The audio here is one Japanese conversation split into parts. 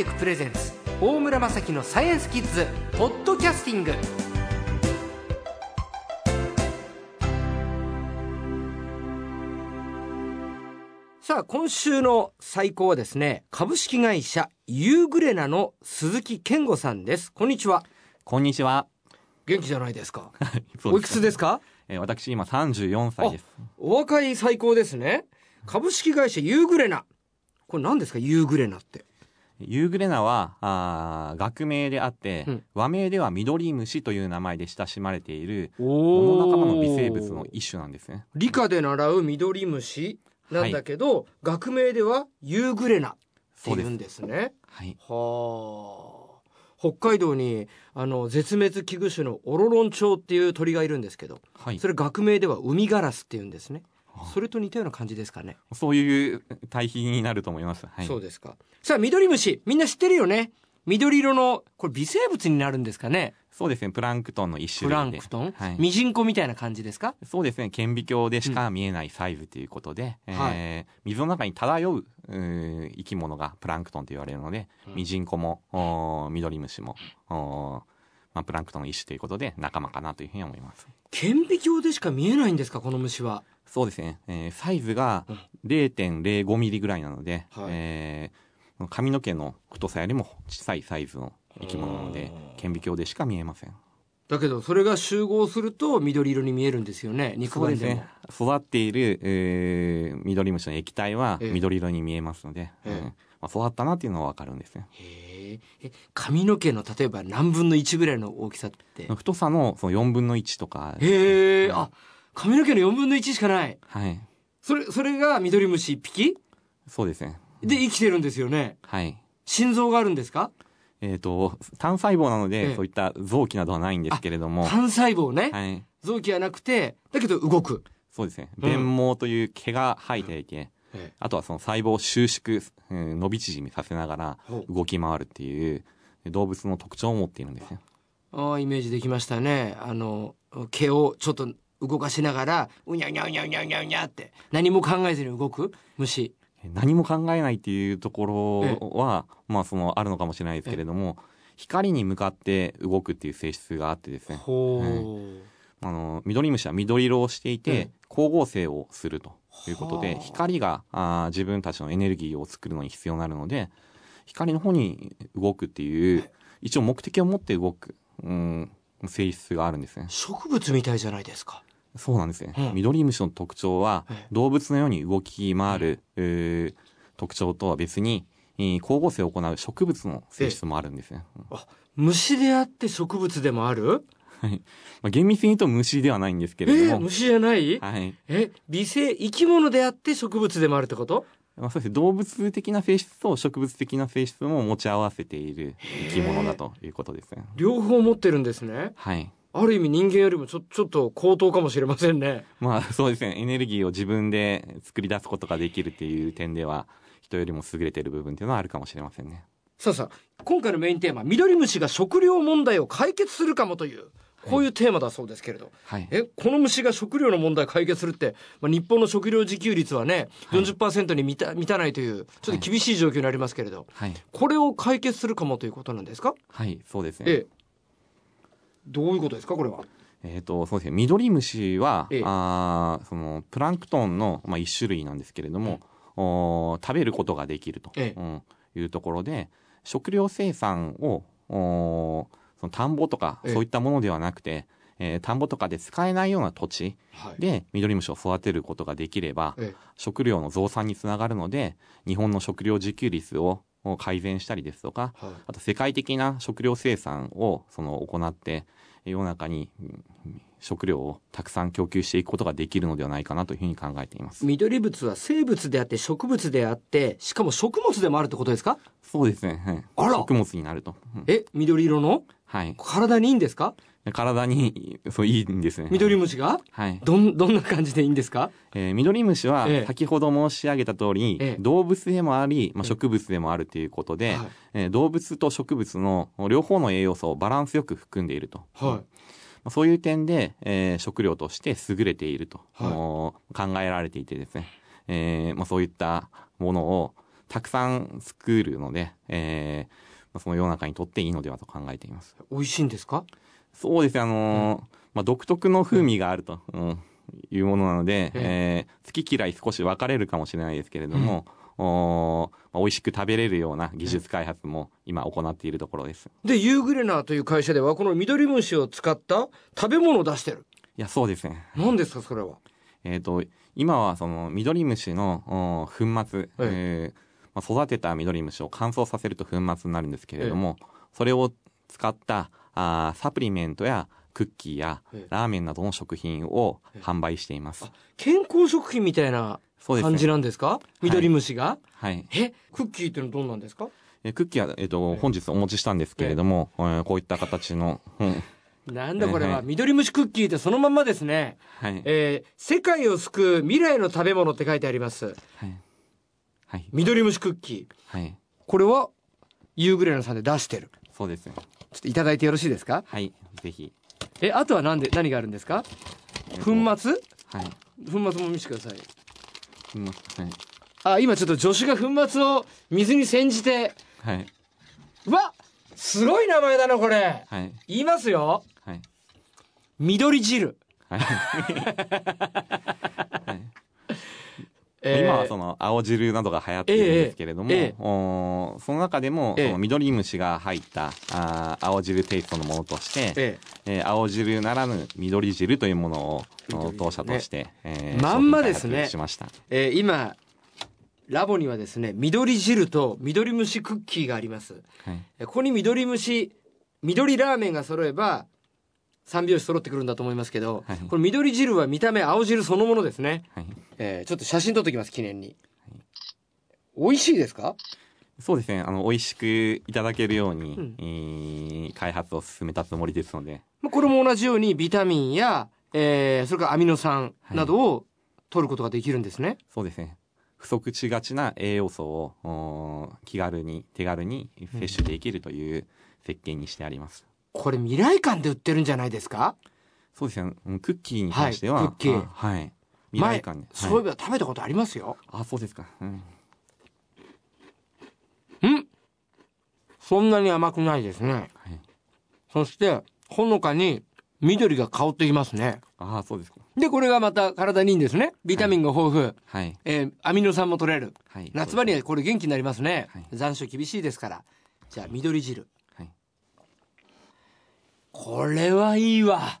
テクプレゼンツ大村雅樹のサイエンスキッズポッドキャスティング。さあ今週の最高はですね株式会社ユーグレナの鈴木健吾さんです。こんにちは。こんにちは。元気じゃないですか？おいくつですか？えー私今34歳です。お若い最高ですね。株式会社ユーグレナ。これ何ですか？ユーグレナってユーグレナは、あー学名であって、うん。和名ではミドリムシという名前で親しまれている、おモノ仲間の微生物の一種なんですね。理科で習うミドリムシなんだけど、学名ではユーグレナって言うんですね。はい。はあ。北海道にあの絶滅危惧種のオロロンチョウっていう鳥がいるんですけどはい。それ学名ではウミガラスって言うんですね。あそれと似たような感じですかね、そういう対比になると思います。はい。そうですかさあミドリムシみんな知ってるよね緑色のこれ微生物になるんですかねそうですね。プランクトンの一種プ。ランクトン、はい。ミジンコみたいな感じですか？そうですね。顕微鏡でしか見えないサイズということで、はいえー水の中に漂ううー生き物がプランクトンと言われるので、うんミジンコも、おーミドリムシも、おーまあ、プランクトンの一種ということで仲間かなというふうに思います。顕微鏡でしか見えないんですかこの虫は？そうですね。えーサイズがうん。0.05ミリぐらいなので、はい。えー髪の毛の太さよりも小さいサイズの生き物なので、顕微鏡でしか見えません。だけどそれが集合すると緑色に見えるんですよね。肉眼でね。育っている、えー、ミドリムシの液体はええ。緑色に見えますので、ええ。うん。まあ、育ったなっていうのはわかるんですね。へええ髪の毛の例えば何分の1ぐらいの大きさって？太さのその4分の1とか、へえ、うん。あ髪の毛の4分の1しかない。はい。それそれがミドリムシ1匹そうですね。で生きてるんですよね。はい。心臓があるんですか？えっ、と、単細胞なので、ええ。そういった臓器などはないんですけれども、単細胞ね、はい。臓器はなくてだけど動く、そうですね。うん。弁毛という毛が生えていて、えあとはその細胞を収縮、うん伸び縮みさせながら動き回るっていう動物の特徴を持っているんですね。ああイメージできましたね。あの毛をちょっと動かしながらうにゃうにゃうにゃうにゃうにゃうにゃって何も考えずに動く虫。何も考えないっていうところは、まあそのあるのかもしれないですけれども、光に向かって動くっていう性質があってですね、ほう、あの、ミドリムシは緑色をしていて、ええ。光合成をするということではあ、光があー自分たちのエネルギーを作るのに必要になるので、光の方に動くっていう、一応目的を持って動く、うん、性質があるんですね。植物みたいじゃないですかそうなんですね。うんミドリムシの特徴はええ、動物のように動き回る、えー特徴とは別に、えー光合成を行う植物の性質もあるんですね。うん虫であって植物でもある？はい。まあ、厳密に言うと虫ではないんですけえれども、虫じゃない、はい。え微生生き物であって植物でもあるってこと？まあ、そうですね動物的な性質と植物的な性質も持ち合わせている生き物だということですね。両方持ってるんですねはい。ある意味人間よりもちょちょっと高等かもしれませんねまあそうですね。エネルギーを自分で作り出すことができるっていう点では、人よりも優れている部分っていうのはあるかもしれませんね。さあさあ今回のメインテーマミドリムシが食料問題を解決するかもというこういうテーマだそうですけれど、はい。えこの虫が食料の問題解決するって、まあ、日本の食料自給率はねはい40%に満た満たないというちょっと厳しい状況になりますけれど、はい。これを解決するかもということなんですか？はい。そうですね。ええどういうことですかこれは？えっ、と、そうですね。ミドリムシは、ええ。あーその、プランクトンの、まあ、一種類なんですけれども、おー食べることができると、ええ。うん、いうところで、食料生産を、おーその田んぼとか、ええ。そういったものではなくて、えー田んぼとかで使えないような土地はい。でミドリムシを育てることができれば、え。食料の増産につながるので、日本の食料自給率をを改善したりですとか、えはいあと世界的な食料生産をその行って、世の中にうん食料をたくさん供給していくことができるのではないかなというふうに考えています。緑物は生物であって植物であってしかも食物でもあるってことですか？そうですね。はいあら食物になると。うんえ緑色の？はい。体にいいんですか？体に、そう、いいんですね。緑虫が？はい。どんどんな感じでいいんですか？えー、ミドリムシはええ。先ほど申し上げた通り、ええ。動物でもあり、まあ、ええ植物でもあるということで、はい。えー動物と植物の両方の栄養素をバランスよく含んでいると。はい。まあそういう点で、えー食料として優れていると、はい。考えられていてですね、えーまあ、そういったものをたくさん作るので、えーまあ、その世の中にとっていいのではと考えています。美味しいんですか？そうですね、あのーまあ、独特の風味があると、うん。いうものなので、えー好き嫌い少し分かれるかもしれないですけれども、おーまあ、美味しく食べれるような技術開発も今行っているところです。でユーグレナーという会社ではこの緑虫を使った食べ物を出してる。いや、そうですね。何ですかそれは？えっ、と、今はその緑虫のお粉末、えーまあ、育てた緑虫を乾燥させると粉末になるんですけれども、それを使ったあーサプリメントやクッキーやええ。ラーメンなどの食品を販売しています。あ健康食品みたいな感じなんですか？緑虫が、はい。えクッキーってのはどうなんですか？えクッキーは、えっ、と、本日お持ちしたんですけれども、えーこういった形の、うん。なんだこれは、はい緑虫クッキーってそのまんまですね。はい。えー世界を救う未来の食べ物って書いてあります。はい。はい。緑虫クッキー。はい。これは、ユーグレナさんで出してる。そうですね。ちょっといただいてよろしいですか？はい。ぜひ。え、あとは何で、何があるんですか？粉末？はい。粉末も見せてください。うんはい。あ、今ちょっと助手が粉末を水に煎じて、はい。うわすごい名前だな、これ。はい。言いますよ。はい。緑汁。はい。はいえー今はその青汁などが流行っているんですけれども、えええーその中でもええその緑虫が入ったあー青汁テイストのものとして、ええー青汁ならぬ緑汁というものを当社として、えーまんまですねしました。えー今、ラボにはですね、緑汁と緑虫クッキーがあります。はい。えここに緑虫、緑ラーメンが揃えば、三拍子揃ってくるんだと思いますけど、はいこれ緑汁は見た目青汁そのものですね。はい。えーちょっと写真撮っておきます、記念に。美味しいですか？そうですね。あの、美味しくいただけるように、うんえー開発を進めたつもりですので、まあこれも同じようにビタミンや、えーそれからアミノ酸などを取ることができるんですね。そうですね。不足しがちな栄養素を気軽に、手軽に摂取できるという設計にしてあります。これ未来館で売ってるんじゃないですか？そうですね。うんクッキーに関しては、はいクッキーあはい。未来館で。前そういえはい、ば食べたことありますよ。あ、そうですか。うん。うんそんなに甘くないですね。はい。そして、ほのかに緑が香ってきますね。あ、そうですか。で、これがまた体にいいんですね。ビタミンが豊富。はい。えーアミノ酸も取れる。はい。夏場にははこれ元気になりますね。はい残暑厳しいですから。じゃあ、緑汁。はい。これはいいわ。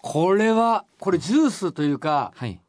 これは、これジュースというか、はい。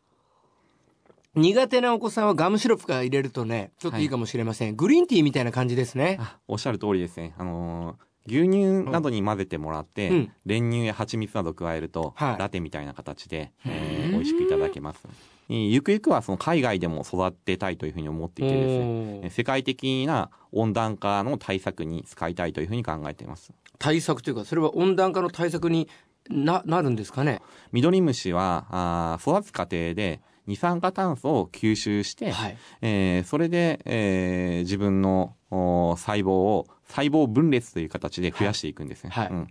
苦手なお子さんはガムシロップから入れるとね、ちょっといいかもしれません。グリーンティーみたいな感じですね。あ、おっしゃる通りですね。あのー牛乳などに混ぜてもらって、うん練乳や蜂蜜など加えると、はいラテみたいな形で、えーうん美味しくいただけます。えーゆくゆくはその海外でも育てたいというふうに思っていてですね、世界的な温暖化の対策に使いたいというふうに考えています。対策というか、それは温暖化の対策にな、なるんですかね？緑虫はあー育つ過程で二酸化炭素を吸収して、はい。えーそれで、えー自分のお細胞を細胞分裂という形で増やしていくんですね。はいはいうん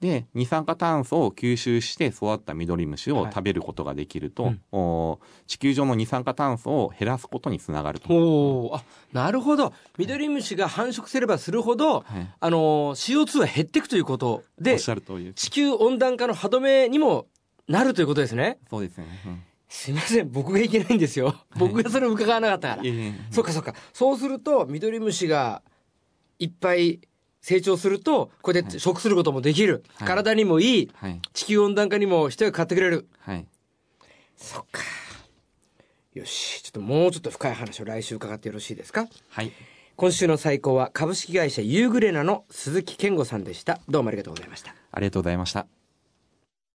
で二酸化炭素を吸収して育った緑虫をはい食べることができると、うんお地球上の二酸化炭素を減らすことにつながると。おお、あ、なるほど。緑虫が繁殖すればするほど、はいあのー、CO2 は減っていくということおで。地球温暖化の歯止めにもなるということですね。そうですね。うんすいません、僕がいけないんですよ。僕がそれを伺わなかったから。そうかそうか。そうすると、緑虫がいっぱい成長すると、こうやって食することもできる。はい体にもいい。はい。地球温暖化にも一役買ってくれる。はい。そっか。よし。ちょっともうちょっと深い話を来週伺ってよろしいですか？はい。今週の最高は株式会社ユーグレナの鈴木健吾さんでした。どうもありがとうございました。ありがとうございました。